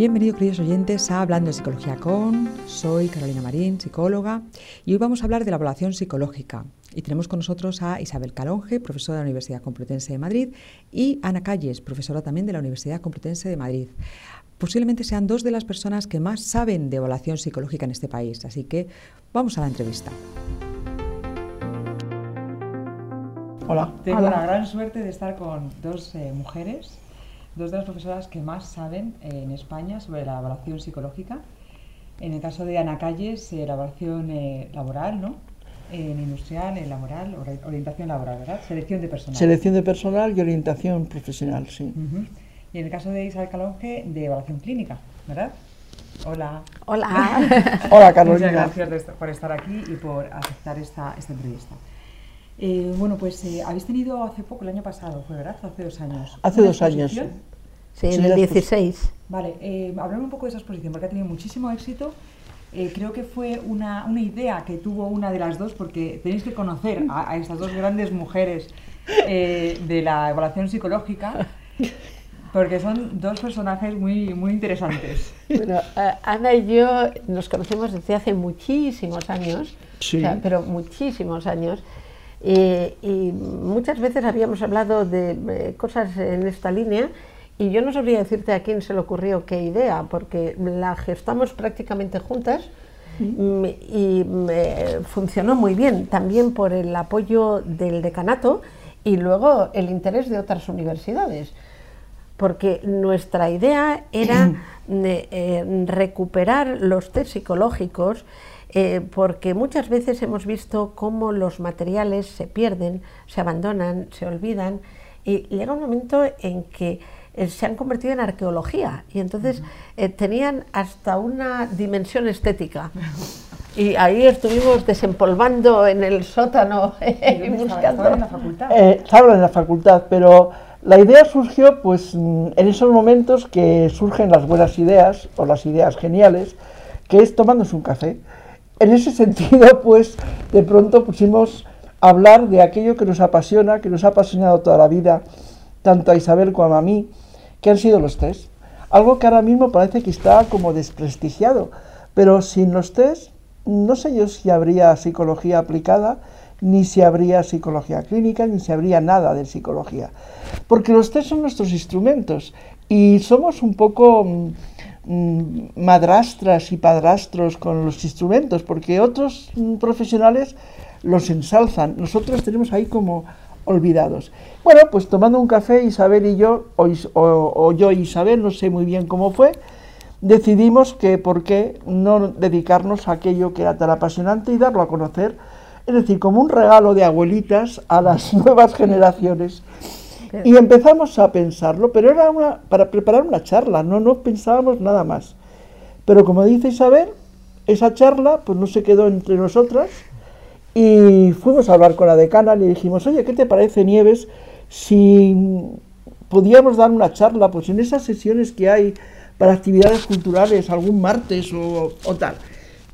Bienvenidos, queridos oyentes, a Hablando de Psicología con. Soy Carolina Marín, psicóloga, y hoy vamos a hablar de la evaluación psicológica. Y tenemos con nosotros a Isabel Calonge, profesora de la Universidad Complutense de Madrid, y Ana Calles, profesora también de la Universidad Complutense de Madrid. Posiblemente sean dos de las personas que más saben de evaluación psicológica en este país, así que vamos a la entrevista. Hola. Tengo la gran suerte de estar con dos eh, mujeres dos de las profesoras que más saben eh, en España sobre la evaluación psicológica. En el caso de Ana Calles, eh, la evaluación eh, laboral, ¿no? En industrial, en laboral, orientación laboral, ¿verdad? Selección de personal. Selección de personal y orientación profesional, sí. Y en el caso de Isabel Calonge, de evaluación clínica, ¿verdad? Hola. Hola. Hola, Carolina. Muchas gracias por estar aquí y por aceptar esta, esta entrevista. Eh, bueno, pues eh, habéis tenido hace poco, el año pasado, ¿fue verdad? Hace dos años. Hace dos años. Sí, en el 16. Vale, eh, hablame un poco de esa exposición, porque ha tenido muchísimo éxito. Eh, creo que fue una, una, idea que tuvo una de las dos, porque tenéis que conocer a, a estas dos grandes mujeres de la evaluación psicológica, porque son dos personajes muy, muy interesantes. Bueno, Ana y yo nos conocemos desde hace muchísimos años, sí. o sea, pero muchísimos años. Y, y, muchas veces habíamos hablado de eh, cosas en esta línea y yo no sabría decirte a quién se le ocurrió qué idea, porque la gestamos prácticamente juntas mm. y me funcionó muy bien, también por el apoyo del decanato y luego el interés de otras universidades. Porque nuestra idea era eh, recuperar los test psicológicos eh, porque muchas veces hemos visto cómo los materiales se pierden, se abandonan, se olvidan y llega un momento en que eh, se han convertido en arqueología y entonces eh, tenían hasta una dimensión estética. Y ahí estuvimos desempolvando en el sótano y buscando. en la facultad? Eh, estaba en la facultad, pero la idea surgió pues en esos momentos que surgen las buenas ideas o las ideas geniales, que es tomándose un café en ese sentido, pues de pronto pusimos a hablar de aquello que nos apasiona, que nos ha apasionado toda la vida, tanto a Isabel como a mí, que han sido los test. Algo que ahora mismo parece que está como desprestigiado, pero sin los test no sé yo si habría psicología aplicada, ni si habría psicología clínica, ni si habría nada de psicología. Porque los test son nuestros instrumentos y somos un poco mm, madrastras y padrastros con los instrumentos, porque otros mm, profesionales los ensalzan, nosotros tenemos ahí como olvidados. Bueno, pues tomando un café, Isabel y yo, o, o, yo y Isabel, no sé muy bien cómo fue, decidimos que por qué no dedicarnos a aquello que era tan apasionante y darlo a conocer, es decir, como un regalo de abuelitas a las nuevas generaciones. Y empezamos a pensarlo, pero era una, para preparar una charla, no, no pensábamos nada más. Pero como dice Isabel, esa charla pues no se quedó entre nosotras y fuimos a hablar con la decana, le dijimos, oye, ¿qué te parece Nieves si podíamos dar una charla pues en esas sesiones que hay para actividades culturales algún martes o, o tal?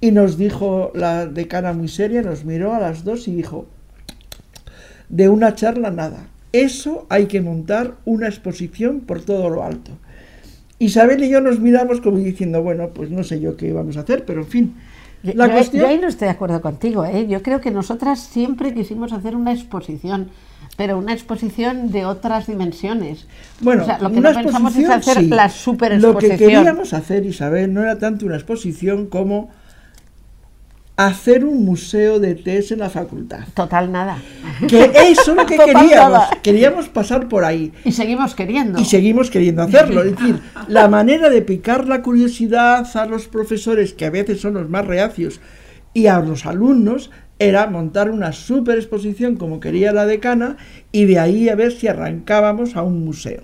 Y nos dijo la decana muy seria, nos miró a las dos y dijo, de una charla nada, eso hay que montar una exposición por todo lo alto. Isabel y yo nos miramos como diciendo, bueno, pues no sé yo qué vamos a hacer, pero en fin. La yo, cuestión... yo ahí no estoy de acuerdo contigo, ¿eh? yo creo que nosotras siempre quisimos hacer una exposición, pero una exposición de otras dimensiones. Bueno, o sea, lo que no pensamos es hacer sí. la super Lo que queríamos hacer, Isabel, no era tanto una exposición como hacer un museo de test en la facultad. Total nada. Que eso es lo que queríamos. Queríamos pasar por ahí. Y seguimos queriendo. Y seguimos queriendo hacerlo. Es decir, la manera de picar la curiosidad a los profesores, que a veces son los más reacios, y a los alumnos, era montar una super exposición como quería la decana y de ahí a ver si arrancábamos a un museo.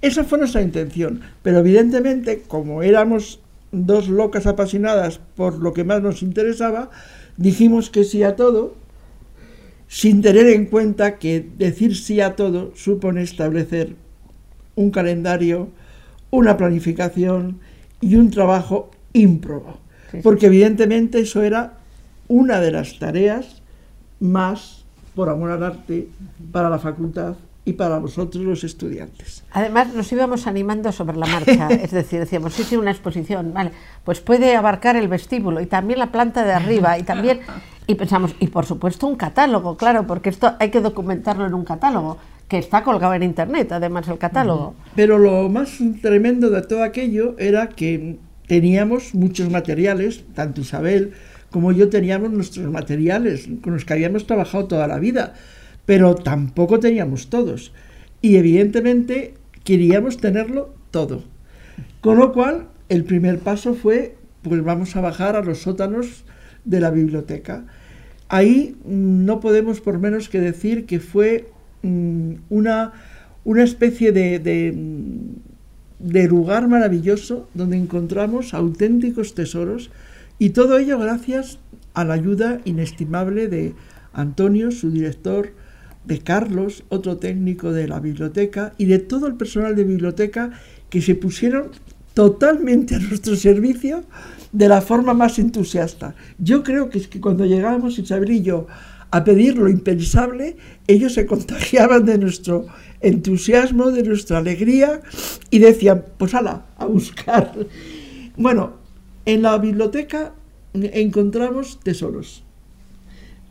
Esa fue nuestra intención, pero evidentemente como éramos dos locas apasionadas por lo que más nos interesaba, dijimos que sí a todo, sin tener en cuenta que decir sí a todo supone establecer un calendario, una planificación y un trabajo ímprobo. Porque evidentemente eso era una de las tareas más, por amor al arte, para la facultad y para vosotros los estudiantes. Además nos íbamos animando sobre la marcha, es decir, decíamos, sí, sí, una exposición, vale, pues puede abarcar el vestíbulo y también la planta de arriba y también, y pensamos, y por supuesto un catálogo, claro, porque esto hay que documentarlo en un catálogo, que está colgado en internet, además el catálogo. Pero lo más tremendo de todo aquello era que teníamos muchos materiales, tanto Isabel como yo teníamos nuestros materiales con los que habíamos trabajado toda la vida pero tampoco teníamos todos. Y evidentemente queríamos tenerlo todo. Con lo cual, el primer paso fue, pues vamos a bajar a los sótanos de la biblioteca. Ahí mm, no podemos por menos que decir que fue mm, una, una especie de, mm, de lugar maravilloso donde encontramos auténticos tesoros y todo ello gracias a la ayuda inestimable de Antonio, su director, de Carlos, otro técnico de la biblioteca, y de todo el personal de biblioteca que se pusieron totalmente a nuestro servicio de la forma más entusiasta. Yo creo que es que cuando llegábamos Isabel y a pedir lo impensable, ellos se contagiaban de nuestro entusiasmo, de nuestra alegría y decían, pues ala, a buscar. Bueno, en la biblioteca encontramos tesoros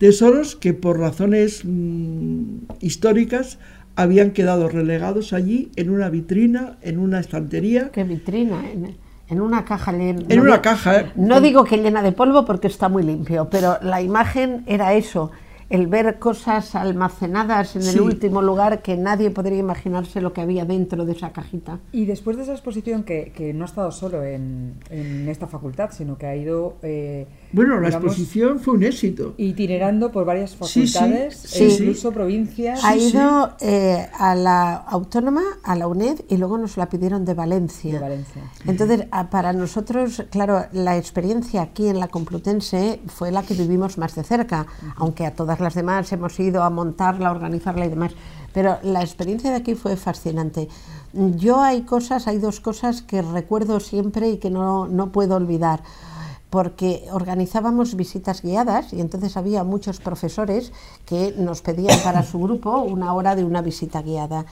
tesoros que por razones mm, históricas habían quedado relegados allí en una vitrina, en una estantería. ¿Qué vitrina? En, una caja llena. En una caja. ¿eh? No digo que llena de polvo porque está muy limpio, pero la imagen era eso, el ver cosas almacenadas en el último lugar que nadie podría imaginarse lo que había dentro de esa cajita. Y después de esa exposición, que, que no ha estado solo en, en, esta facultad, sino que ha ido... Eh, bueno, la exposición fue un éxito. Itinerando por varias facultades, sí, e incluso provincias. Ha ido eh, a la Autónoma, a la UNED, y luego nos la pidieron de Valencia. De Valencia. Entonces, para nosotros, claro, la experiencia aquí en la Complutense fue la que vivimos más de cerca, aunque a todas las demás hemos ido a montarla, a organizarla y demás. Pero la experiencia de aquí fue fascinante. Yo hay cosas, hay dos cosas que recuerdo siempre y que no, no puedo olvidar porque organizábamos visitas guiadas y entonces había muchos profesores que nos pedían para su grupo una hora de una visita guiada.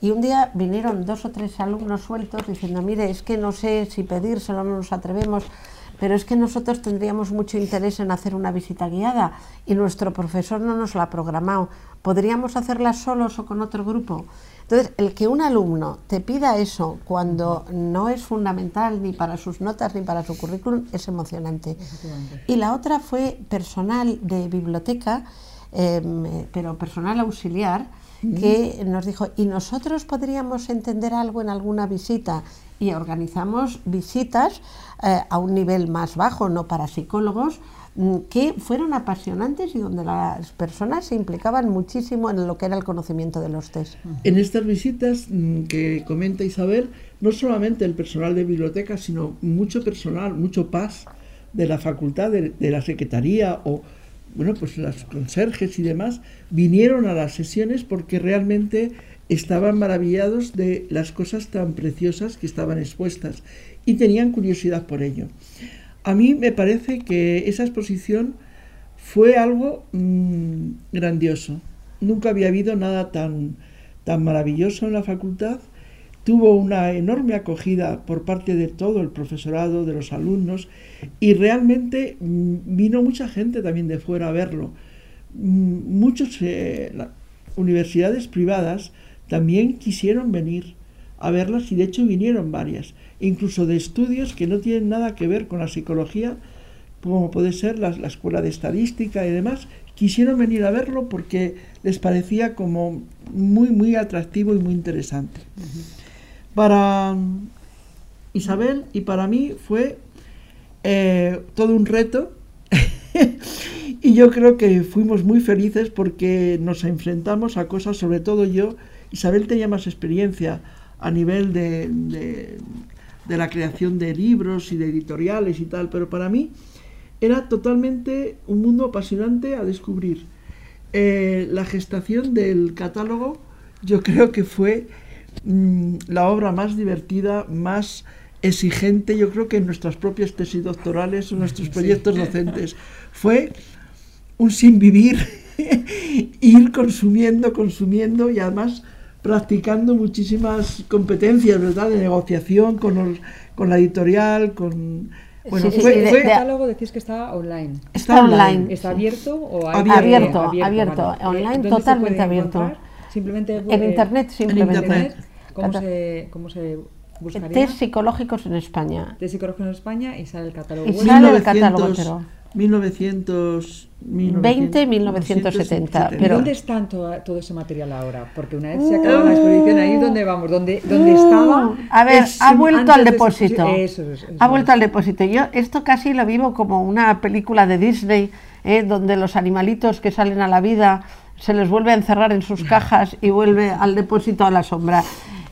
Y un día vinieron dos o tres alumnos sueltos diciendo, mire, es que no sé si pedírselo, no nos atrevemos, pero es que nosotros tendríamos mucho interés en hacer una visita guiada y nuestro profesor no nos la ha programado. ¿Podríamos hacerla solos o con otro grupo? Entonces, el que un alumno te pida eso cuando no es fundamental ni para sus notas ni para su currículum es emocionante. Y la otra fue personal de biblioteca, em, pero personal auxiliar, que nos dijo, ¿y nosotros podríamos entender algo en alguna visita? Y organizamos visitas eh, a un nivel más bajo, no para psicólogos, mm, que fueron apasionantes y donde las personas se implicaban muchísimo en lo que era el conocimiento de los test. En estas visitas mm, que comenta Isabel, no solamente el personal de biblioteca, sino mucho personal, mucho paz de la facultad, de, de la secretaría o bueno, pues las conserjes y demás vinieron a las sesiones porque realmente estaban maravillados de las cosas tan preciosas que estaban expuestas y tenían curiosidad por ello. A mí me parece que esa exposición fue algo mm, grandioso. Nunca había habido nada tan, tan maravilloso en la facultad. Tuvo una enorme acogida por parte de todo el profesorado, de los alumnos, y realmente mm, vino mucha gente también de fuera a verlo. Mm, muchas eh, universidades privadas también quisieron venir a verlas y de hecho vinieron varias incluso de estudios que no tienen nada que ver con la psicología, como puede ser la, escuela de estadística y demás, quisieron venir a verlo porque les parecía como muy, muy atractivo y muy interesante. Para Isabel y para mí fue eh, todo un reto y yo creo que fuimos muy felices porque nos enfrentamos a cosas, sobre todo yo, Isabel tenía más experiencia a nivel de de la creación de libros y de editoriales y tal, pero para mí era totalmente un mundo apasionante a descubrir. Eh, la gestación del catálogo yo creo que fue mm, la obra más divertida, más exigente, yo creo que en nuestras propias tesis doctorales o nuestros proyectos docentes. Fue un sin vivir, ir consumiendo, consumiendo y además practicando muchísimas competencias, ¿verdad? De negociación con, con la editorial, con... Bueno, sí, sí, fue, el catálogo decís que está online. Está, online. ¿Está abierto o hay abierto? Abierto, abierto. Online totalmente abierto. Simplemente en internet, simplemente. En internet. ¿Cómo, se, ¿Cómo se buscaría? Test psicológicos en España. Test psicológicos en España y sale el catálogo. Y sale el catálogo pero 1900, 1920, 1970. Pero ¿Dónde está todo, ese material ahora? Porque una vez se acaba la exposición, ahí donde vamos, donde, donde estaba. A ver, ha vuelto al depósito. ha vuelto al depósito. Yo esto casi lo vivo como una película de Disney, ¿eh? donde los animalitos que salen a la vida se les vuelve a encerrar en sus cajas y vuelve al depósito a la sombra.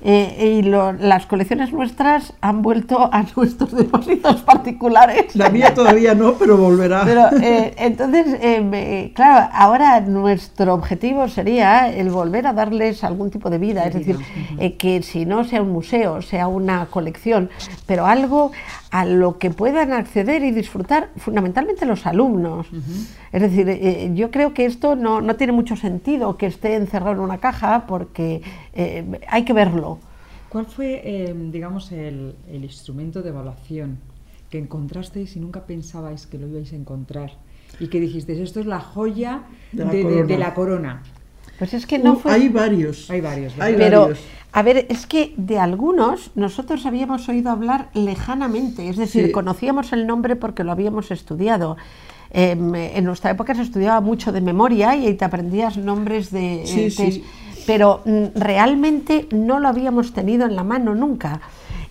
Eh, y las colecciones nuestras han vuelto a nuestros depósitos particulares. La mía todavía no, pero volverá. Pero, eh, entonces, eh, claro, ahora nuestro objetivo sería el volver a darles algún tipo de vida, es decir, que si no sea un museo, sea una colección, pero algo a lo que puedan acceder y disfrutar fundamentalmente los alumnos. Es decir, yo creo que esto no, no, tiene mucho sentido que esté encerrado en una caja porque hay que verlo. ¿Cuál fue, em, digamos, el, instrumento de evaluación que encontrasteis y nunca pensabais que lo ibais a encontrar? Y que dijisteis, esto es la joya de la, corona. Pues es que no uh, fue... Hay varios. Hay varios. Pero, a ver, es que de algunos nosotros habíamos oído hablar lejanamente, es decir, conocíamos el nombre porque lo habíamos estudiado. Em, en nuestra época se estudiaba mucho de memoria y te aprendías nombres de... Sí, sí pero mm, realmente no lo habíamos tenido en la mano nunca.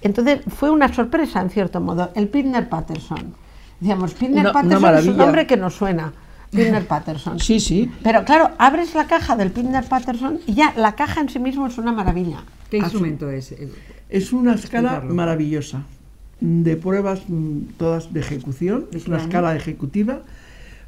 Entonces fue una sorpresa, en cierto modo, el Pidner Patterson. Decíamos, Pidner Patterson es un nombre que nos suena. Pidner Patterson. Sí, sí. Pero claro, abres la caja del Pidner Patterson y ya la caja en sí mismo es una maravilla. ¿Qué instrumento es? Es una escala maravillosa de pruebas mm, todas de ejecución, es una escala ejecutiva,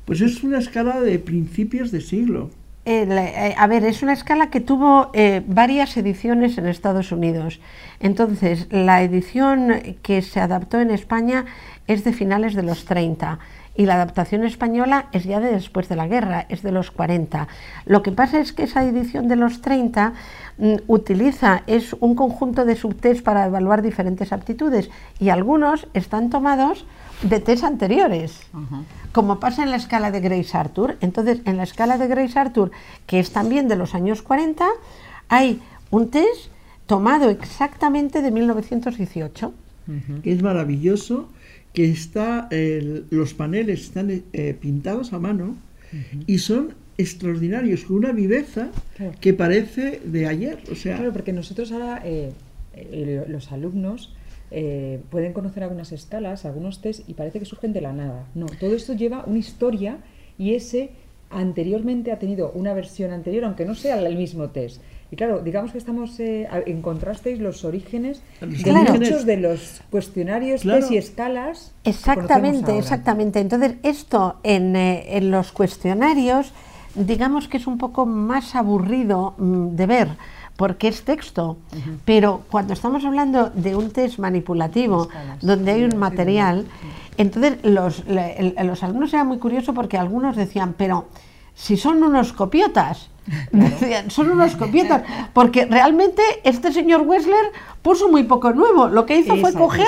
pues es una escala de principios de siglo. Eh, a ver, es una escala que tuvo eh, varias ediciones en Estados Unidos. Entonces, la edición que se adaptó en España es de finales de los 30 y la adaptación española es ya de después de la guerra, es de los 40. Lo que pasa es que esa edición de los 30 mm, utiliza, es un conjunto de subtest para evaluar diferentes aptitudes y algunos están tomados de test anteriores, como pasa en la escala de Grace Arthur. Entonces, en la escala de Grace Arthur, que es también de los años 40, hay un test tomado exactamente de 1918. Es maravilloso que está los paneles están eh, pintados a mano y son extraordinarios, con una viveza que parece de ayer. O sea, claro, porque nosotros ahora, eh, eh, los alumnos, pueden conocer algunas escalas, algunos test y parece que surgen de la nada. No, todo esto lleva una historia y ese anteriormente ha tenido una versión anterior, aunque no sea el mismo test. Y claro, digamos que estamos eh, encontrasteis los orígenes de muchos de los cuestionarios, test y escalas. Exactamente, exactamente. Entonces, esto en, eh, en, los cuestionarios, digamos que es un poco más aburrido mm, de ver porque es texto, pero cuando estamos hablando de un test manipulativo, donde hay un material, entonces los, los alumnos eran muy curiosos porque algunos decían, pero si son unos copiotas, son unos copiotas, porque realmente este señor Wessler puso muy poco nuevo. Lo que hizo fue coger,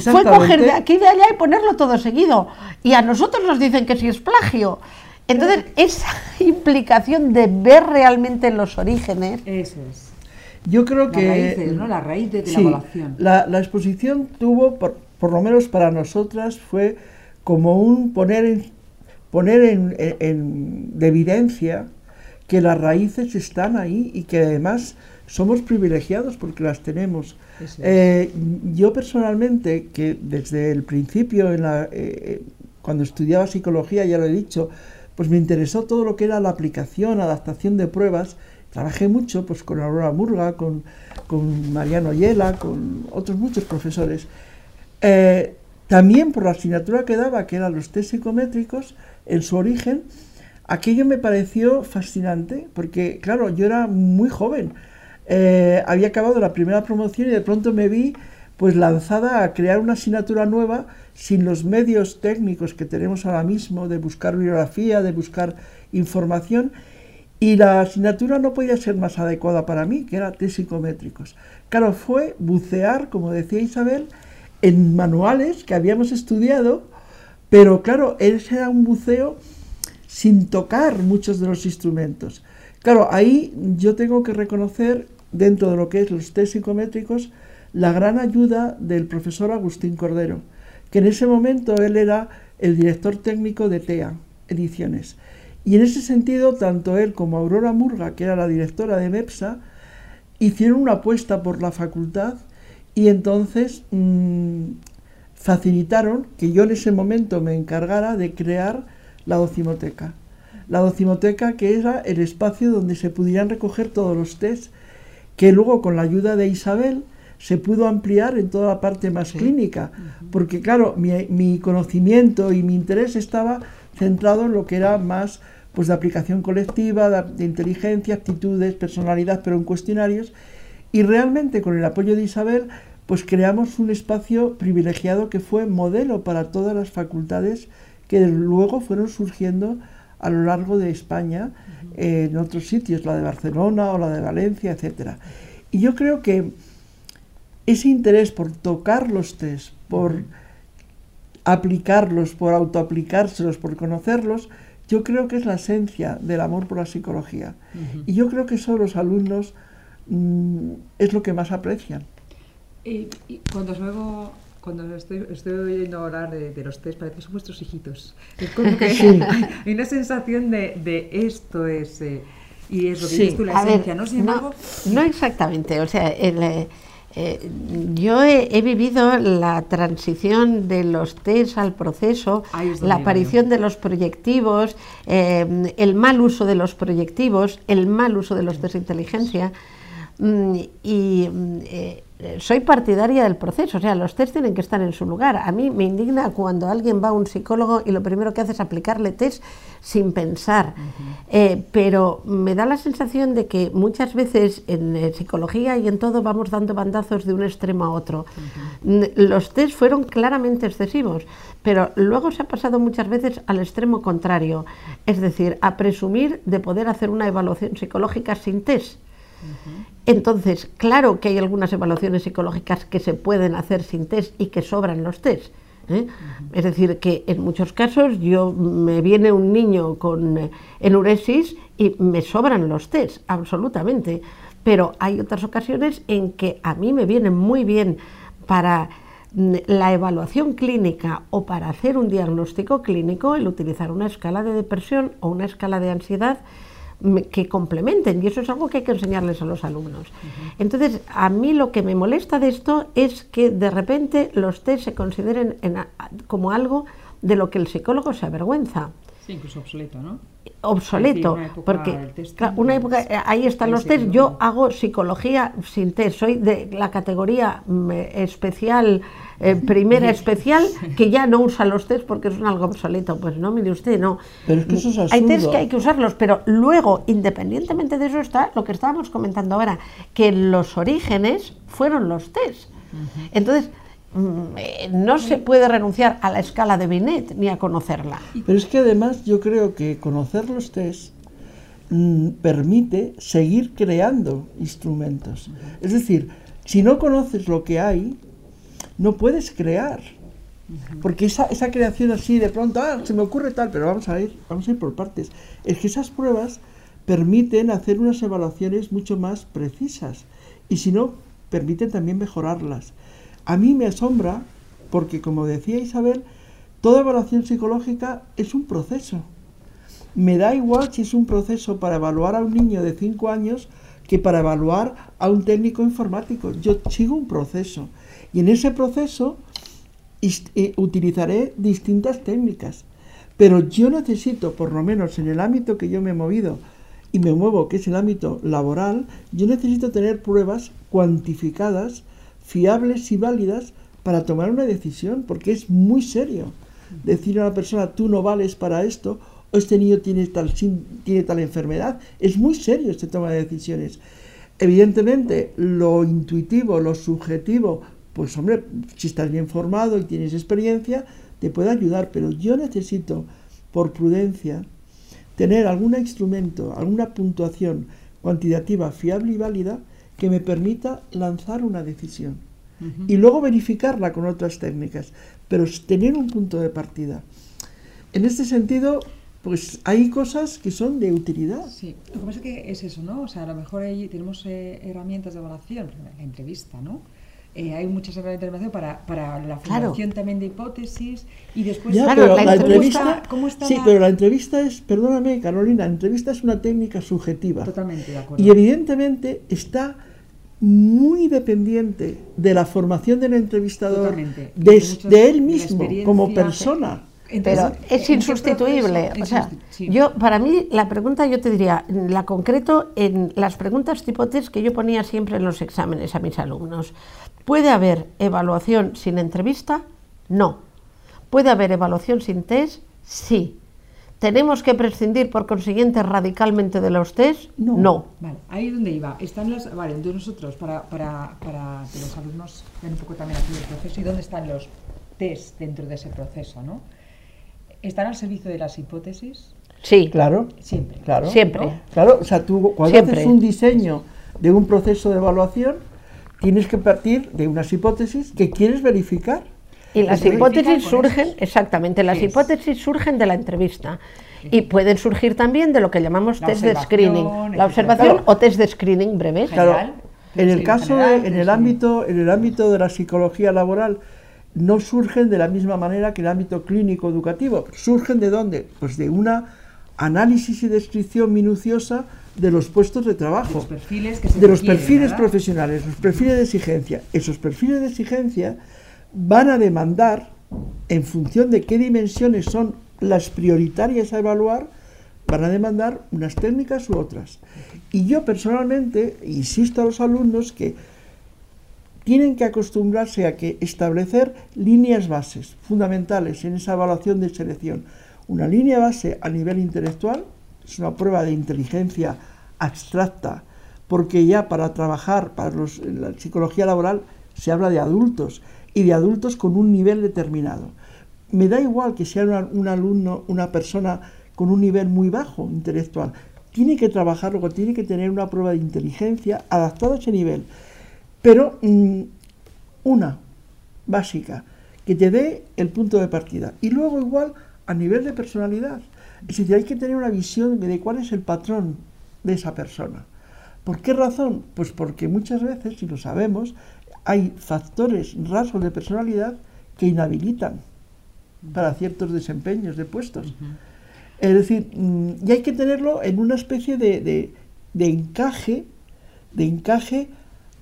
fue coger de aquí y de allá y ponerlo todo seguido. Y a nosotros nos dicen que si es plagio. Entonces, esa implicación de ver realmente los orígenes. Eso es. Yo creo que. La raíz de, la evaluación. La, exposición tuvo, por, por, lo menos para nosotras, fue como un poner en, poner en, en, de evidencia que las raíces están ahí y que además somos privilegiados porque las tenemos. Eh, yo personalmente, que desde el principio, en la, eh, cuando estudiaba psicología, ya lo he dicho, pues me interesó todo lo que era la aplicación, adaptación de pruebas. Trabajé mucho pues, con Aurora Murga, con, con Mariano Yela, con otros muchos profesores. Eh, también por la asignatura que daba, que eran los test psicométricos, en su origen, Aquello me pareció fascinante porque, claro, yo era muy joven. Eh, había acabado la primera promoción y de pronto me vi pues lanzada a crear una asignatura nueva sin los medios técnicos que tenemos ahora mismo de buscar bibliografía, de buscar información Y la asignatura no podía ser más adecuada para mí, que era test psicométricos. Claro, fue bucear, como decía Isabel, en manuales que habíamos estudiado, pero claro, ese era un buceo sin tocar muchos de los instrumentos. Claro, ahí yo tengo que reconocer, dentro de lo que es los test psicométricos, la gran ayuda del profesor Agustín Cordero, que en ese momento él era el director técnico de TEA Ediciones. Y en ese sentido, tanto él como Aurora Murga, que era la directora de MEPSA, hicieron una apuesta por la facultad y entonces mm, facilitaron que yo en ese momento me encargara de crear la docimoteca. La docimoteca que era el espacio donde se pudieran recoger todos los test, que luego con la ayuda de Isabel se pudo ampliar en toda la parte más clínica, porque claro, mi, conocimiento y mi interés estaba centrado en lo que era más pues de aplicación colectiva, de, inteligencia, actitudes, personalidad, pero en cuestionarios, y realmente con el apoyo de Isabel, pues creamos un espacio privilegiado que fue modelo para todas las facultades que luego fueron surgiendo a lo largo de España, en otros sitios, la de Barcelona o la de Valencia, etc. Y yo creo que ese interés por tocar los test, por aplicarlos, por autoaplicárselos, por conocerlos, yo creo que es la esencia del amor por la psicología. Y yo creo que eso los alumnos mm, es lo que más aprecian. Y, cuando luego cuando estoy, estoy oyendo hablar de, los test, parece que son vuestros hijitos. Es como que hay una sensación de, esto es... Eh, y es lo que dices tú, la esencia, ¿no? no, exactamente, o sea, el, eh, eh, yo he, vivido la transición de los test al proceso, la aparición de los proyectivos, eh, el mal uso de los proyectivos, el mal uso de los test de inteligencia. Mm, y mm, eh, soy partidaria del proceso, o sea, los test tienen que estar en su lugar. A mí me indigna cuando alguien va a un psicólogo y lo primero que hace es aplicarle test sin pensar. Eh, pero me da la sensación de que muchas veces en eh, psicología y en todo vamos dando bandazos de un extremo a otro. Los test fueron claramente excesivos, pero luego se ha pasado muchas veces al extremo contrario, es decir, a presumir de poder hacer una evaluación psicológica sin test. Entonces, claro que hay algunas evaluaciones psicológicas que se pueden hacer sin test y que sobran los test. ¿eh? Es decir, que en muchos casos yo me viene un niño con eh, enuresis y me sobran los test, absolutamente. Pero hay otras ocasiones en que a mí me viene muy bien para mm, la evaluación clínica o para hacer un diagnóstico clínico el utilizar una escala de depresión o una escala de ansiedad que complementen y eso es algo que hay que enseñarles a los alumnos. Entonces, a mí lo que me molesta de esto es que de repente los test se consideren como algo de lo que el psicólogo se avergüenza. Sí, incluso obsoleto, ¿no? Obsoleto, porque una época, eh, ahí están los test, yo hago psicología sin test, soy de la categoría especial eh, primera especial que ya no usa los test porque son algo obsoleto. Pues no, mire usted, no. Pero es que eso es Hay test que hay que usarlos, pero luego, independientemente de eso, está lo que estábamos comentando ahora, que los orígenes fueron los test. Entonces, mm, eh, no se puede renunciar a la escala de Binet ni a conocerla. Pero es que además yo creo que conocer los test mm, permite seguir creando instrumentos. Es decir, si no conoces lo que hay, no puedes crear. Porque esa, esa, creación así de pronto, ah, se me ocurre tal, pero vamos a ir, vamos a ir por partes. Es que esas pruebas permiten hacer unas evaluaciones mucho más precisas y si no, permiten también mejorarlas. A mí me asombra porque, como decía Isabel, toda evaluación psicológica es un proceso. Me da igual si es un proceso para evaluar a un niño de 5 años que para evaluar a un técnico informático. Yo sigo un proceso. Y en ese proceso eh, utilizaré distintas técnicas. Pero yo necesito, por lo menos en el ámbito que yo me he movido y me muevo, que es el ámbito laboral, yo necesito tener pruebas cuantificadas, fiables y válidas para tomar una decisión, porque es muy serio decir a una persona, tú no vales para esto, o este niño tiene tal, tiene tal enfermedad. Es muy serio este toma de decisiones. Evidentemente, lo intuitivo, lo subjetivo, pues hombre, si estás bien formado y tienes experiencia, te puede ayudar, pero yo necesito, por prudencia, tener algún instrumento, alguna puntuación cuantitativa fiable y válida que me permita lanzar una decisión y luego verificarla con otras técnicas, pero tener un punto de partida. En este sentido, pues hay cosas que son de utilidad. Sí, lo que pasa es que es eso, ¿no? O sea, a lo mejor ahí tenemos eh, herramientas de evaluación, la entrevista, ¿no? Eh, hay muchas herramientas de para, para la formulación también de hipótesis y después... Ya, pero la, entrevista, ¿cómo está sí, pero la entrevista es, perdóname Carolina, la entrevista es una técnica subjetiva. Totalmente, de acuerdo. Y evidentemente está muy dependiente de la formación del entrevistador, de, él mismo como persona. Pero es insustituible. O sea, yo, para mí, la pregunta, yo te diría, la concreto en las preguntas tipo test que yo ponía siempre en los exámenes a mis alumnos. ¿Puede haber evaluación sin entrevista? No. ¿Puede haber evaluación sin test? Sí. ¿Tenemos que prescindir, por consiguiente, radicalmente de los test? No. Vale, ahí es donde iba. Están las, vale, entonces nosotros, para, para, para que los alumnos vean un poco también aquí el proceso y dónde están los test dentro de ese proceso, ¿no? ¿Están al servicio de las hipótesis? Sí. Claro. Siempre. Claro. Siempre. Claro, o sea, tú cuando haces un diseño de un proceso de evaluación, tienes que partir de unas hipótesis que quieres verificar. Y las hipótesis surgen, exactamente, las hipótesis surgen de la entrevista. Y pueden surgir también de lo que llamamos test de screening. La observación o test de screening breve. Claro, en el caso, en el ámbito, en el ámbito de la psicología laboral, no surgen de la misma manera que el ámbito clínico educativo. ¿Surgen de dónde? Pues de una análisis y descripción minuciosa de los puestos de trabajo, de los perfiles, de los perfiles profesionales, los perfiles de exigencia. Esos perfiles de exigencia van a demandar, en función de qué dimensiones son las prioritarias a evaluar, van a demandar unas técnicas u otras. Y yo personalmente insisto a los alumnos que tienen que acostumbrarse a que establecer líneas bases fundamentales en esa evaluación de selección. Una línea base a nivel intelectual es una prueba de inteligencia abstracta, porque ya para trabajar para la psicología laboral se habla de adultos y de adultos con un nivel determinado. Me da igual que sea un alumno, una persona con un nivel muy bajo intelectual. Tiene que trabajar, luego tiene que tener una prueba de inteligencia adaptada a ese nivel pero mm, una básica, que te dé el punto de partida. Y luego igual a nivel de personalidad. Es decir, hay que tener una visión de cuál es el patrón de esa persona. ¿Por qué razón? Pues porque muchas veces, si lo sabemos, hay factores, rasgos de personalidad que inhabilitan para ciertos desempeños de puestos. Es decir, mm, y hay que tenerlo en una especie de, de encaje, de encaje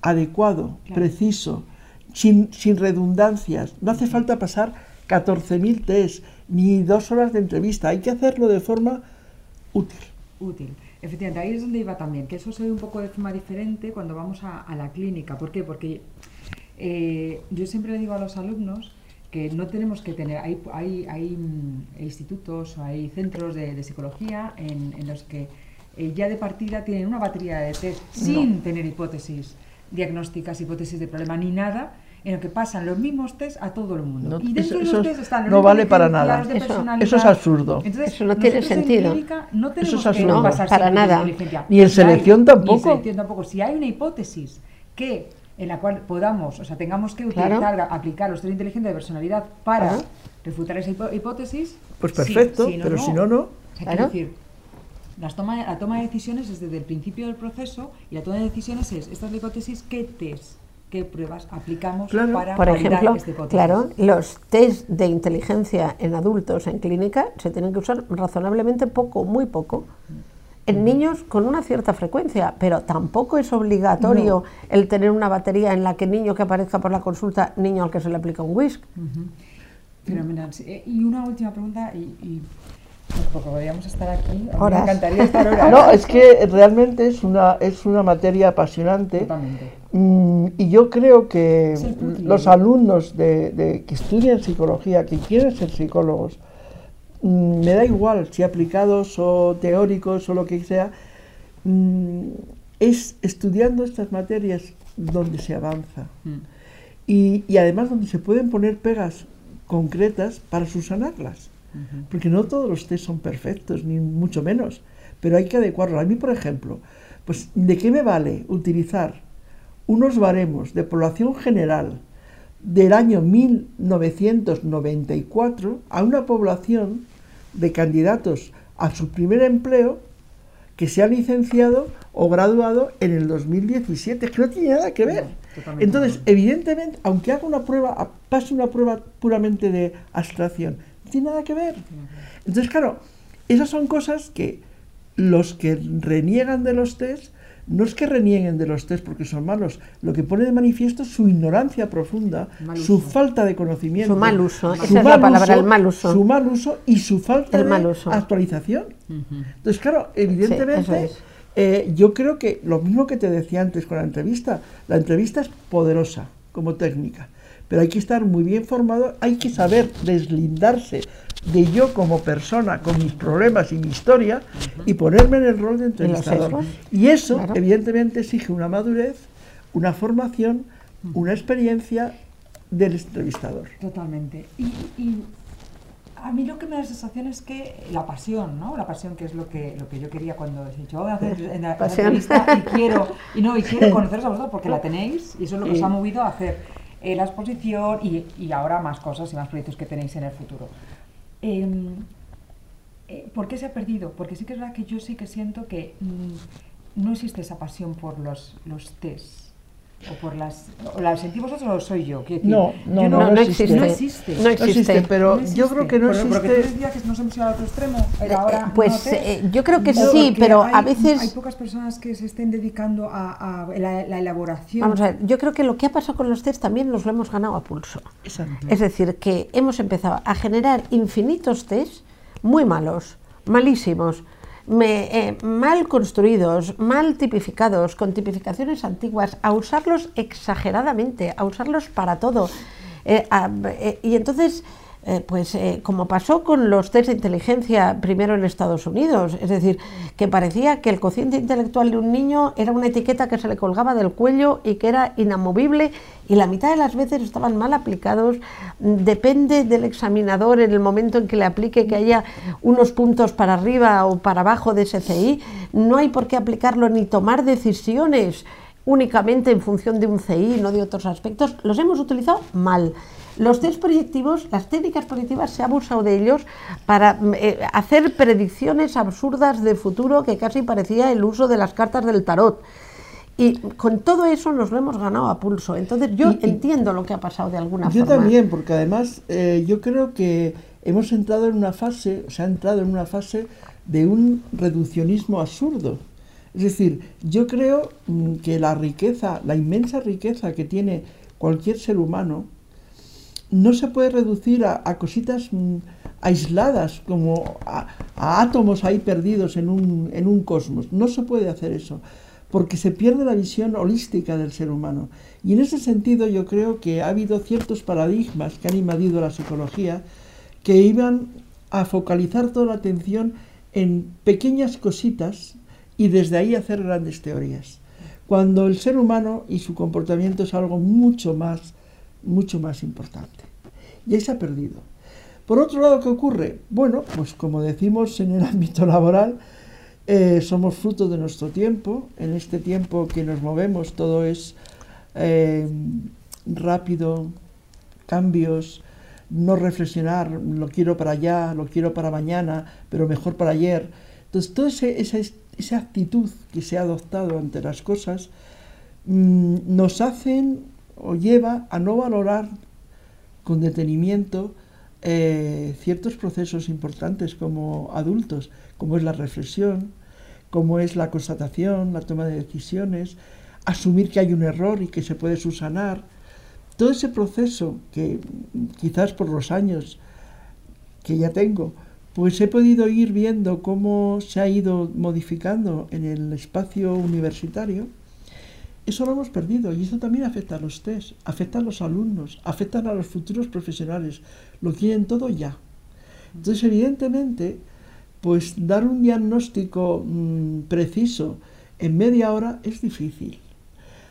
adecuado, preciso, sin, sin, redundancias. No hace falta pasar 14.000 test ni dos horas de entrevista, hay que hacerlo de forma útil. Útil. Efectivamente, ahí es donde iba también, que eso se ve un poco de forma diferente cuando vamos a, la clínica. ¿Por qué? Porque eh, yo siempre le digo a los alumnos que no tenemos que tener, hay, hay, hay mm, institutos o hay centros de, psicología en, los que eh, ya de partida tienen una batería de test sin tener hipótesis diagnósticas, hipótesis de problema, ni nada, en el que pasan los mismos test a todo el mundo. y dentro de los test están los no vale para nada. Eso, es absurdo. eso no tiene sentido. no tenemos eso es absurdo. Que para nada. Ni en selección tampoco. Ni en selección tampoco. Si hay una hipótesis que en la cual podamos, o sea, tengamos que utilizar, aplicar los test de inteligencia de personalidad para refutar esa hipótesis, pues perfecto, pero si no, no. O decir, toma, la toma de decisiones es desde el principio del proceso y la toma de decisiones es, esta es la hipótesis, ¿qué test, qué pruebas aplicamos para Por ejemplo, Claro, los test de inteligencia en adultos en clínica se tienen que usar razonablemente poco, muy poco. En niños con una cierta frecuencia, pero tampoco es obligatorio el tener una batería en la que niño que aparezca por la consulta, niño al que se le aplica un whisk. Eh, y una última pregunta, y porque podríamos estar aquí. Me encantaría estar horas. No, es que realmente es una, es una materia apasionante. Mm, y yo creo que los alumnos de, que estudian psicología, que quieren ser psicólogos, mm, me da igual si aplicados o teóricos o lo que sea, mm, es estudiando estas materias donde se avanza. Y, y además donde se pueden poner pegas concretas para subsanarlas. Porque no todos los test son perfectos, ni mucho menos, pero hay que adecuarlos. A mí, por ejemplo, pues ¿de qué me vale utilizar unos baremos de población general del año 1994 a una población de candidatos a su primer empleo que se ha licenciado o graduado en el 2017, que no tiene nada que ver. Entonces, evidentemente, aunque haga una prueba, pase una prueba puramente de abstracción, tiene nada que ver. Entonces, claro, esas son cosas que los que reniegan de los test no es que renieguen de los test porque son malos, lo que pone de manifiesto es su ignorancia profunda, su falta de conocimiento. Su mal uso, esa es la palabra, el mal uso. Su mal uso y su falta de actualización. Entonces, claro, evidentemente, eh, yo creo que lo mismo que te decía antes con la entrevista, la entrevista es poderosa como técnica, pero hay que estar muy bien formado, hay que saber deslindarse de yo como persona, con mis problemas y mi historia, y ponerme en el rol de entrevistador. Y eso, evidentemente, exige una madurez, una formación, una experiencia del entrevistador. Totalmente. Y, a mí lo que me da la sensación es que la pasión, ¿no? La pasión que es lo que, lo que yo quería cuando he dicho, voy a hacer en la, entrevista y quiero, y no, y quiero conoceros a vosotros porque la tenéis y eso es lo que os ha movido a hacer la exposición y, y ahora más cosas y más proyectos que tenéis en el futuro. Em, eh, ¿Por qué se ha perdido? Porque sí que es verdad que yo sí que siento que mm, no existe esa pasión por los, los test. O por las. O ¿La sentimos vosotros o soy yo? no, no, no, no, existe. No existe. No existe. pero yo creo que no existe. Porque tú decías que nos hemos ido al otro extremo. Ahora pues eh, yo creo que sí, pero a veces. Hay pocas personas que se estén dedicando a, la, elaboración. Vamos a ver, yo creo que lo que ha pasado con los test también nos lo hemos ganado a pulso. Es decir, que hemos empezado a generar infinitos test muy malos, malísimos eh, mal construidos, mal tipificados, con tipificaciones antiguas, a usarlos exageradamente, a usarlos para todo. Eh, eh, y entonces eh, pues eh, como pasó con los test de inteligencia primero en Estados Unidos, es decir, que parecía que el cociente intelectual de un niño era una etiqueta que se le colgaba del cuello y que era inamovible y la mitad de las veces estaban mal aplicados, depende del examinador en el momento en que le aplique que haya unos puntos para arriba o para abajo de ese CI, no hay por qué aplicarlo ni tomar decisiones únicamente en función de un CI, no de otros aspectos, los hemos utilizado mal. Los test proyectivos, las técnicas proyectivas, se ha abusado de ellos para eh, hacer predicciones absurdas de futuro que casi parecía el uso de las cartas del tarot. Y con todo eso nos lo hemos ganado a pulso. Entonces yo entiendo lo que ha pasado de alguna forma. Yo también, porque además eh, yo creo que hemos entrado en una fase, se ha entrado en una fase de un reduccionismo absurdo. Es decir, yo creo mm, que la riqueza, la inmensa riqueza que tiene cualquier ser humano, no se puede reducir a, cositas mm, aisladas, como a, átomos ahí perdidos en un, en un cosmos. No se puede hacer eso, porque se pierde la visión holística del ser humano. Y en ese sentido yo creo que ha habido ciertos paradigmas que han invadido la psicología que iban a focalizar toda la atención en pequeñas cositas y desde ahí hacer grandes teorías. Cuando el ser humano y su comportamiento es algo mucho más mucho más importante. Y ahí se ha perdido. Por otro lado, ¿qué ocurre? Bueno, pues como decimos en el ámbito laboral, eh, somos fruto de nuestro tiempo. En este tiempo que nos movemos todo es eh, rápido, cambios, no reflexionar, lo quiero para allá, lo quiero para mañana, pero mejor para ayer. Entonces, toda esa, esa actitud que se ha adoptado ante las cosas mm, nos hacen o lleva a no valorar con detenimiento eh, ciertos procesos importantes como adultos, como es la reflexión, como es la constatación, la toma de decisiones, asumir que hay un error y que se puede subsanar. Todo ese proceso que quizás por los años que ya tengo, pues he podido ir viendo cómo se ha ido modificando en el espacio universitario eso lo hemos perdido y eso también afecta a los test, afecta a los alumnos, afecta a los futuros profesionales. Lo quieren todo ya. Entonces, evidentemente, pues dar un diagnóstico mm, preciso en media hora es difícil.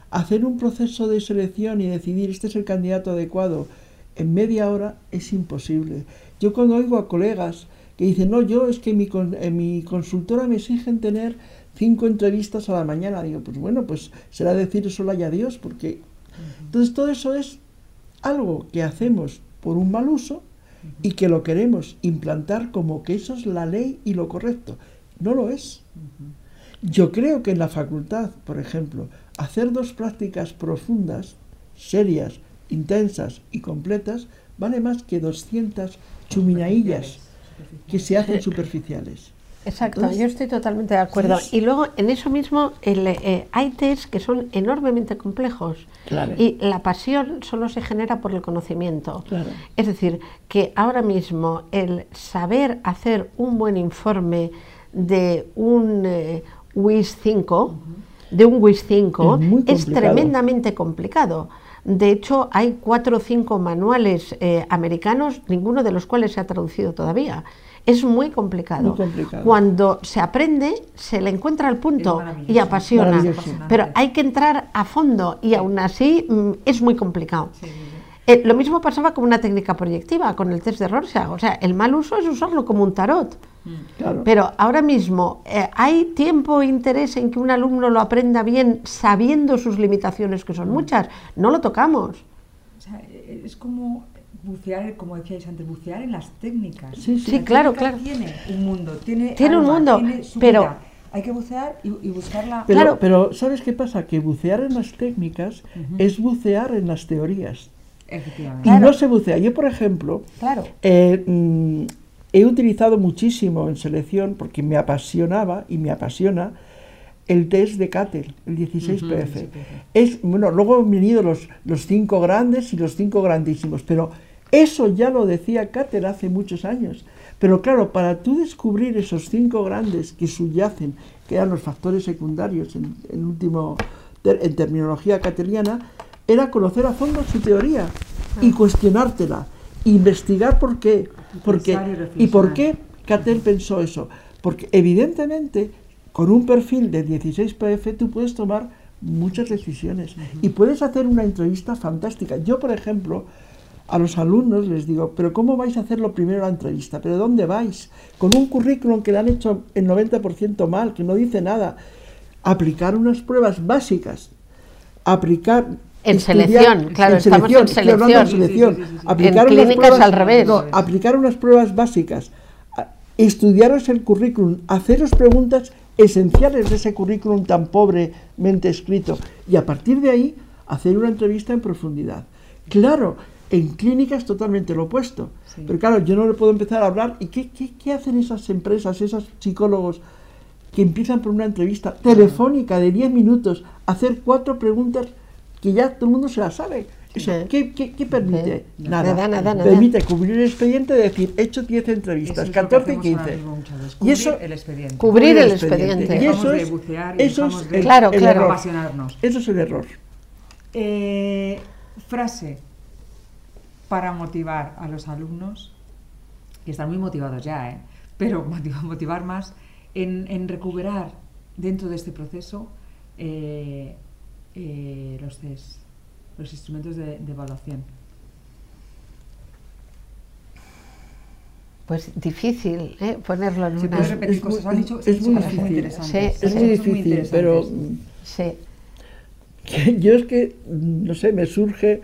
Hacer un proceso de selección y decidir este es el candidato adecuado en media hora es imposible. Yo cuando oigo a colegas que dicen, no, yo es que mi, en mi consultora me exigen tener cinco entrevistas a la mañana, digo, pues bueno, pues será decir solo y adiós, porque... Entonces todo eso es algo que hacemos por un mal uso y que lo queremos implantar como que eso es la ley y lo correcto. No lo es. Yo creo que en la facultad, por ejemplo, hacer dos prácticas profundas, serias, intensas y completas, vale más que 200 chuminaillas que se hacen superficiales. Exacto, yo estoy totalmente de acuerdo. Y luego en eso mismo eh, hay test que son enormemente complejos y la pasión solo se genera por el conocimiento. Es decir, que ahora mismo el saber hacer un buen informe de un eh, WIS 5, de un WIS 5, es, tremendamente complicado. De hecho, hay cuatro o cinco manuales eh, americanos, ninguno de los cuales se ha traducido todavía. Es muy complicado. Cuando se aprende, se le encuentra el punto y apasiona. Pero hay que entrar a fondo y aún así mm, es muy complicado. Eh, lo mismo pasaba con una técnica proyectiva, con el test de Rorschach. O sea, el mal uso es usarlo como un tarot. Mm. Pero ahora mismo, eh, ¿hay tiempo e interés en que un alumno lo aprenda bien sabiendo sus limitaciones, que son mm. muchas? No lo tocamos. O sea, es como bucear, como decíais antes, bucear en las técnicas. Sí, sí, claro, claro. Tiene un mundo, tiene, tiene un mundo, pero hay que bucear y, buscarla. Pero, claro. pero ¿sabes qué pasa? Que bucear en las técnicas es bucear en las teorías. Efectivamente. Y no se bucea. Yo, por ejemplo, claro. Eh, mm, he utilizado muchísimo en selección porque me apasionaba y me apasiona el test de Cater, el 16PF. Es, bueno, luego han venido los, los cinco grandes y los cinco grandísimos, pero eso ya lo decía Cater hace muchos años. Pero claro, para tú descubrir esos cinco grandes que subyacen, que eran los factores secundarios en, en último en terminología cateriana, era conocer a fondo su teoría y ah. cuestionártela, investigar por qué, porque, y, por qué Cater pensó eso. Porque evidentemente con un perfil de 16 PF tú puedes tomar muchas decisiones y puedes hacer una entrevista fantástica. Yo, por ejemplo, a los alumnos les digo, pero ¿cómo vais a hacer lo primero la entrevista? ¿Pero dónde vais? Con un currículum que le han hecho el 90% mal, que no dice nada. Aplicar unas pruebas básicas. Aplicar... En selección, claro, estamos en selección. aplicar unas pruebas, al revés. No, aplicar unas pruebas básicas. Estudiaros el currículum, haceros preguntas esenciales de ese currículum tan pobremente escrito y a partir de ahí hacer una entrevista en profundidad. Claro, en clínica es totalmente lo opuesto. Pero claro, yo no le puedo empezar a hablar. ¿Y qué, qué, hacen esas empresas, esos psicólogos que empiezan por una entrevista telefónica de 10 minutos, hacer cuatro preguntas que ya todo el mundo se las sabe? ¿qué, qué, permite? Nada. Nada, Permite cubrir el expediente, de decir, he hecho 10 entrevistas, 14 y 15. y eso, el expediente. Cubrir el expediente. Y eso es, eso es el, claro, claro. apasionarnos. Eso es el error. Eh, frase para motivar a los alumnos, que están muy motivados ya, ¿eh? pero motivar, más en, recuperar dentro de este proceso eh, eh, los test, los instrumentos de, evaluación. Pues difícil ¿eh? ponerlo en una... repetir es cosas, muy, dicho, es muy difícil, sí, es muy difícil, pero... Sí. Yo es que, no sé, me surge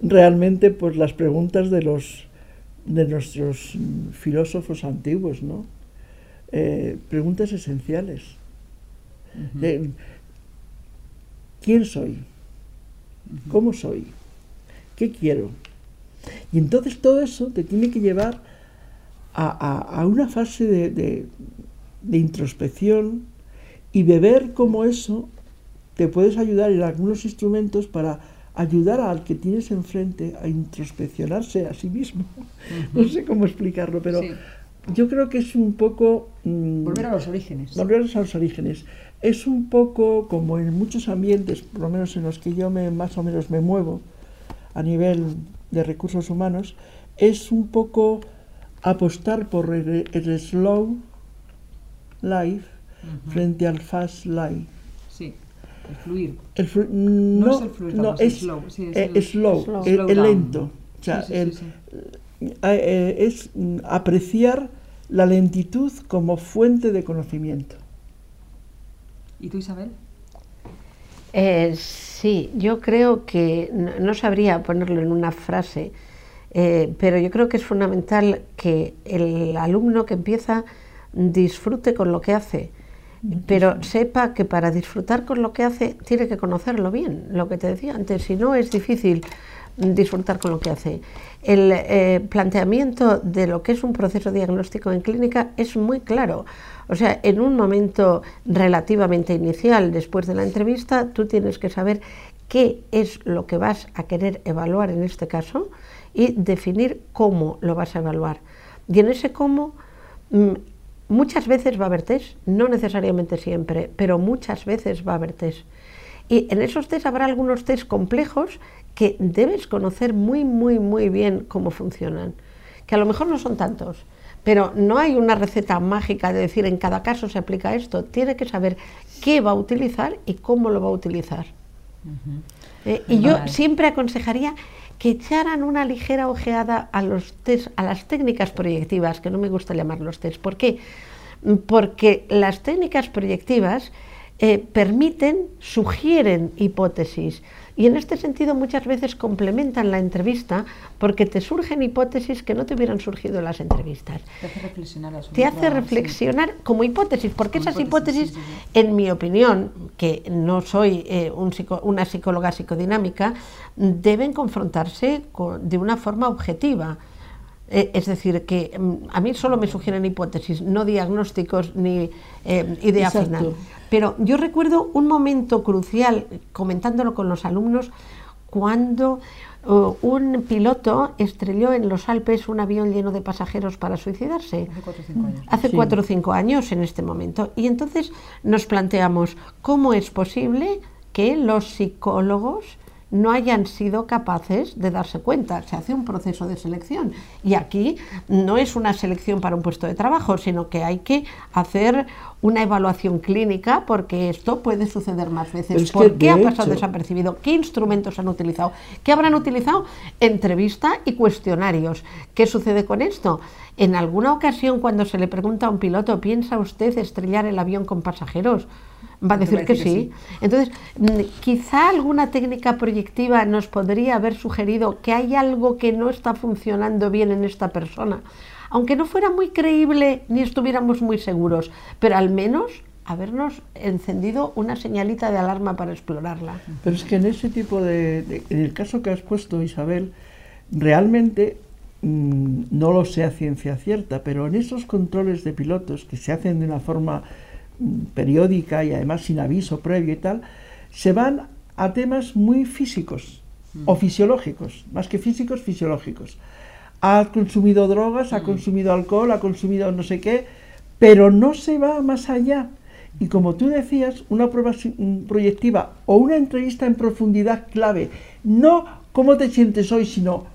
realmente pues las preguntas de los de nuestros filósofos antiguos, ¿no? Eh, preguntas esenciales. ¿Quién soy? ¿Cómo soy? ¿Qué quiero? Y entonces todo eso te tiene que llevar a, una fase de, de, introspección y de ver cómo eso te puedes ayudar en algunos instrumentos para ayudar al que tienes enfrente a introspeccionarse a sí mismo. No sé cómo explicarlo, pero yo creo que es un poco... Mm, volver a los orígenes. Volver a los orígenes. Es un poco como en muchos ambientes, por lo menos en los que yo me, más o menos me muevo a nivel de recursos humanos, es un poco apostar por el, slow life frente al fast life. El fluir. no, es el fluir, no, es, slow, sí, es, eh, el, slow, el, lento. O sea, el, eh, es mm, apreciar la lentitud como fuente de conocimiento. ¿Y tú, Isabel? Eh, sí, yo creo que no, sabría ponerlo en una frase, eh, pero yo creo que es fundamental que el alumno que empieza disfrute con lo que hace, pero sepa que para disfrutar con lo que hace tiene que conocerlo bien, lo que te decía antes, si no es difícil disfrutar con lo que hace. El eh, planteamiento de lo que es un proceso diagnóstico en clínica es muy claro. O sea, en un momento relativamente inicial, después de la entrevista, tú tienes que saber qué es lo que vas a querer evaluar en este caso y definir cómo lo vas a evaluar. Y en ese cómo, mm, muchas veces va a haber test, no necesariamente siempre, pero muchas veces va a haber test. Y en esos test habrá algunos test complejos que debes conocer muy, muy, muy bien cómo funcionan, que a lo mejor no son tantos, pero no hay una receta mágica de decir en cada caso se aplica esto, tiene que saber qué va a utilizar y cómo lo va a utilizar. Eh, y yo siempre aconsejaría que echaran una ligera ojeada a los test, a las técnicas proyectivas, que no me gusta llamarlos test. ¿Por qué? Porque las técnicas proyectivas eh, permiten, sugieren hipótesis. Y en este sentido muchas veces complementan la entrevista porque te surgen hipótesis que no te hubieran surgido en las entrevistas. Te hace reflexionar. Te hace reflexionar como hipótesis, porque esas hipótesis, en mi opinión, que no soy eh, una psicóloga psicodinámica, deben confrontarse de una forma objetiva. Eh, es decir, que mm, a mí solo me sugieren hipótesis, no diagnósticos ni eh, idea final. Pero yo recuerdo un momento crucial, comentándolo con los alumnos, cuando uh, un piloto estrelló en los Alpes un avión lleno de pasajeros para suicidarse. Hace cuatro o cinco años. Hace cuatro o cinco años en este momento. Y entonces nos planteamos cómo es posible que los psicólogos no hayan sido capaces de darse cuenta. Se hace un proceso de selección y aquí no es una selección para un puesto de trabajo, sino que hay que hacer una evaluación clínica porque esto puede suceder más veces. ¿Por qué ha pasado desapercibido? ¿Qué instrumentos han utilizado? ¿Qué habrán utilizado? Entrevista y cuestionarios. ¿Qué sucede con esto? En alguna ocasión cuando se le pregunta a un piloto, ¿piensa usted estrellar el avión con pasajeros? Va a decir que, sí. Entonces, mm, quizá alguna técnica proyectiva nos podría haber sugerido que hay algo que no está funcionando bien en esta persona, aunque no fuera muy creíble ni estuviéramos muy seguros, pero al menos habernos encendido una señalita de alarma para explorarla. Pero es que en ese tipo de, en el caso que has puesto, Isabel, realmente mm, no lo sé a ciencia cierta, pero en esos controles de pilotos que se hacen de una forma periódica y además sin aviso previo y tal, se van a temas muy físicos o mm. fisiológicos, más que físicos, fisiológicos. Ha consumido drogas, ha mm. consumido alcohol, ha consumido no sé qué, pero no se va más allá. Y como tú decías, una prueba proyectiva o una entrevista en profundidad clave, no cómo te sientes hoy, sino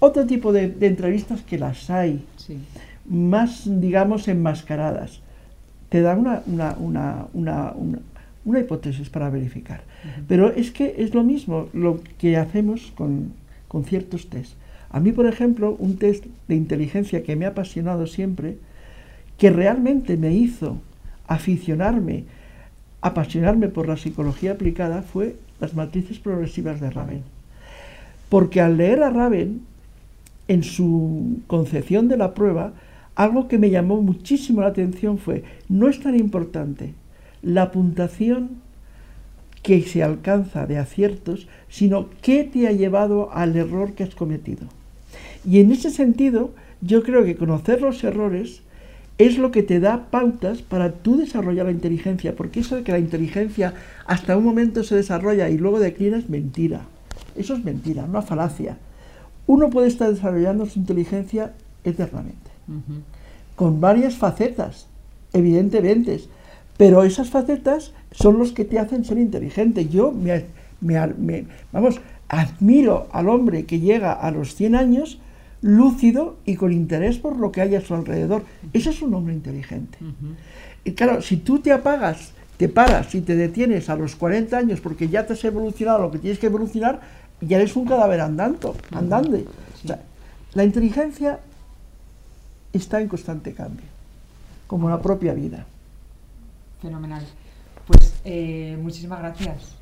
otro tipo de, entrevistas que las hay, más, digamos, enmascaradas te da una, una, una, una hipótesis para verificar. Pero es que es lo mismo lo que hacemos con, con ciertos test. A mí, por ejemplo, un test de inteligencia que me ha apasionado siempre, que realmente me hizo aficionarme, apasionarme por la psicología aplicada, fue las matrices progresivas de Raven. Porque al leer a Raven, en su concepción de la prueba, algo que me llamó muchísimo la atención fue, no es tan importante la puntuación que se alcanza de aciertos, sino qué te ha llevado al error que has cometido. Y en ese sentido, yo creo que conocer los errores es lo que te da pautas para tú desarrollar la inteligencia, porque eso de que la inteligencia hasta un momento se desarrolla y luego declina es mentira. Eso es mentira, una falacia. Uno puede estar desarrollando su inteligencia eternamente con varias facetas, evidentemente, pero esas facetas son los que te hacen ser inteligente. Yo me, vamos, admiro al hombre que llega a los 100 años lúcido y con interés por lo que hay a su alrededor. Ese es un hombre inteligente. Y claro, si tú te apagas, te paras y te detienes a los 40 años porque ya te has evolucionado lo que tienes que evolucionar, ya eres un cadáver andando, andando. La inteligencia está en constante cambio, como la propia vida. Fenomenal. Pues eh, muchísimas gracias.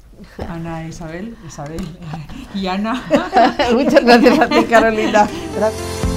Ana Isabel, Isabel y Ana. Muchas gracias a ti, Carolina. Gracias.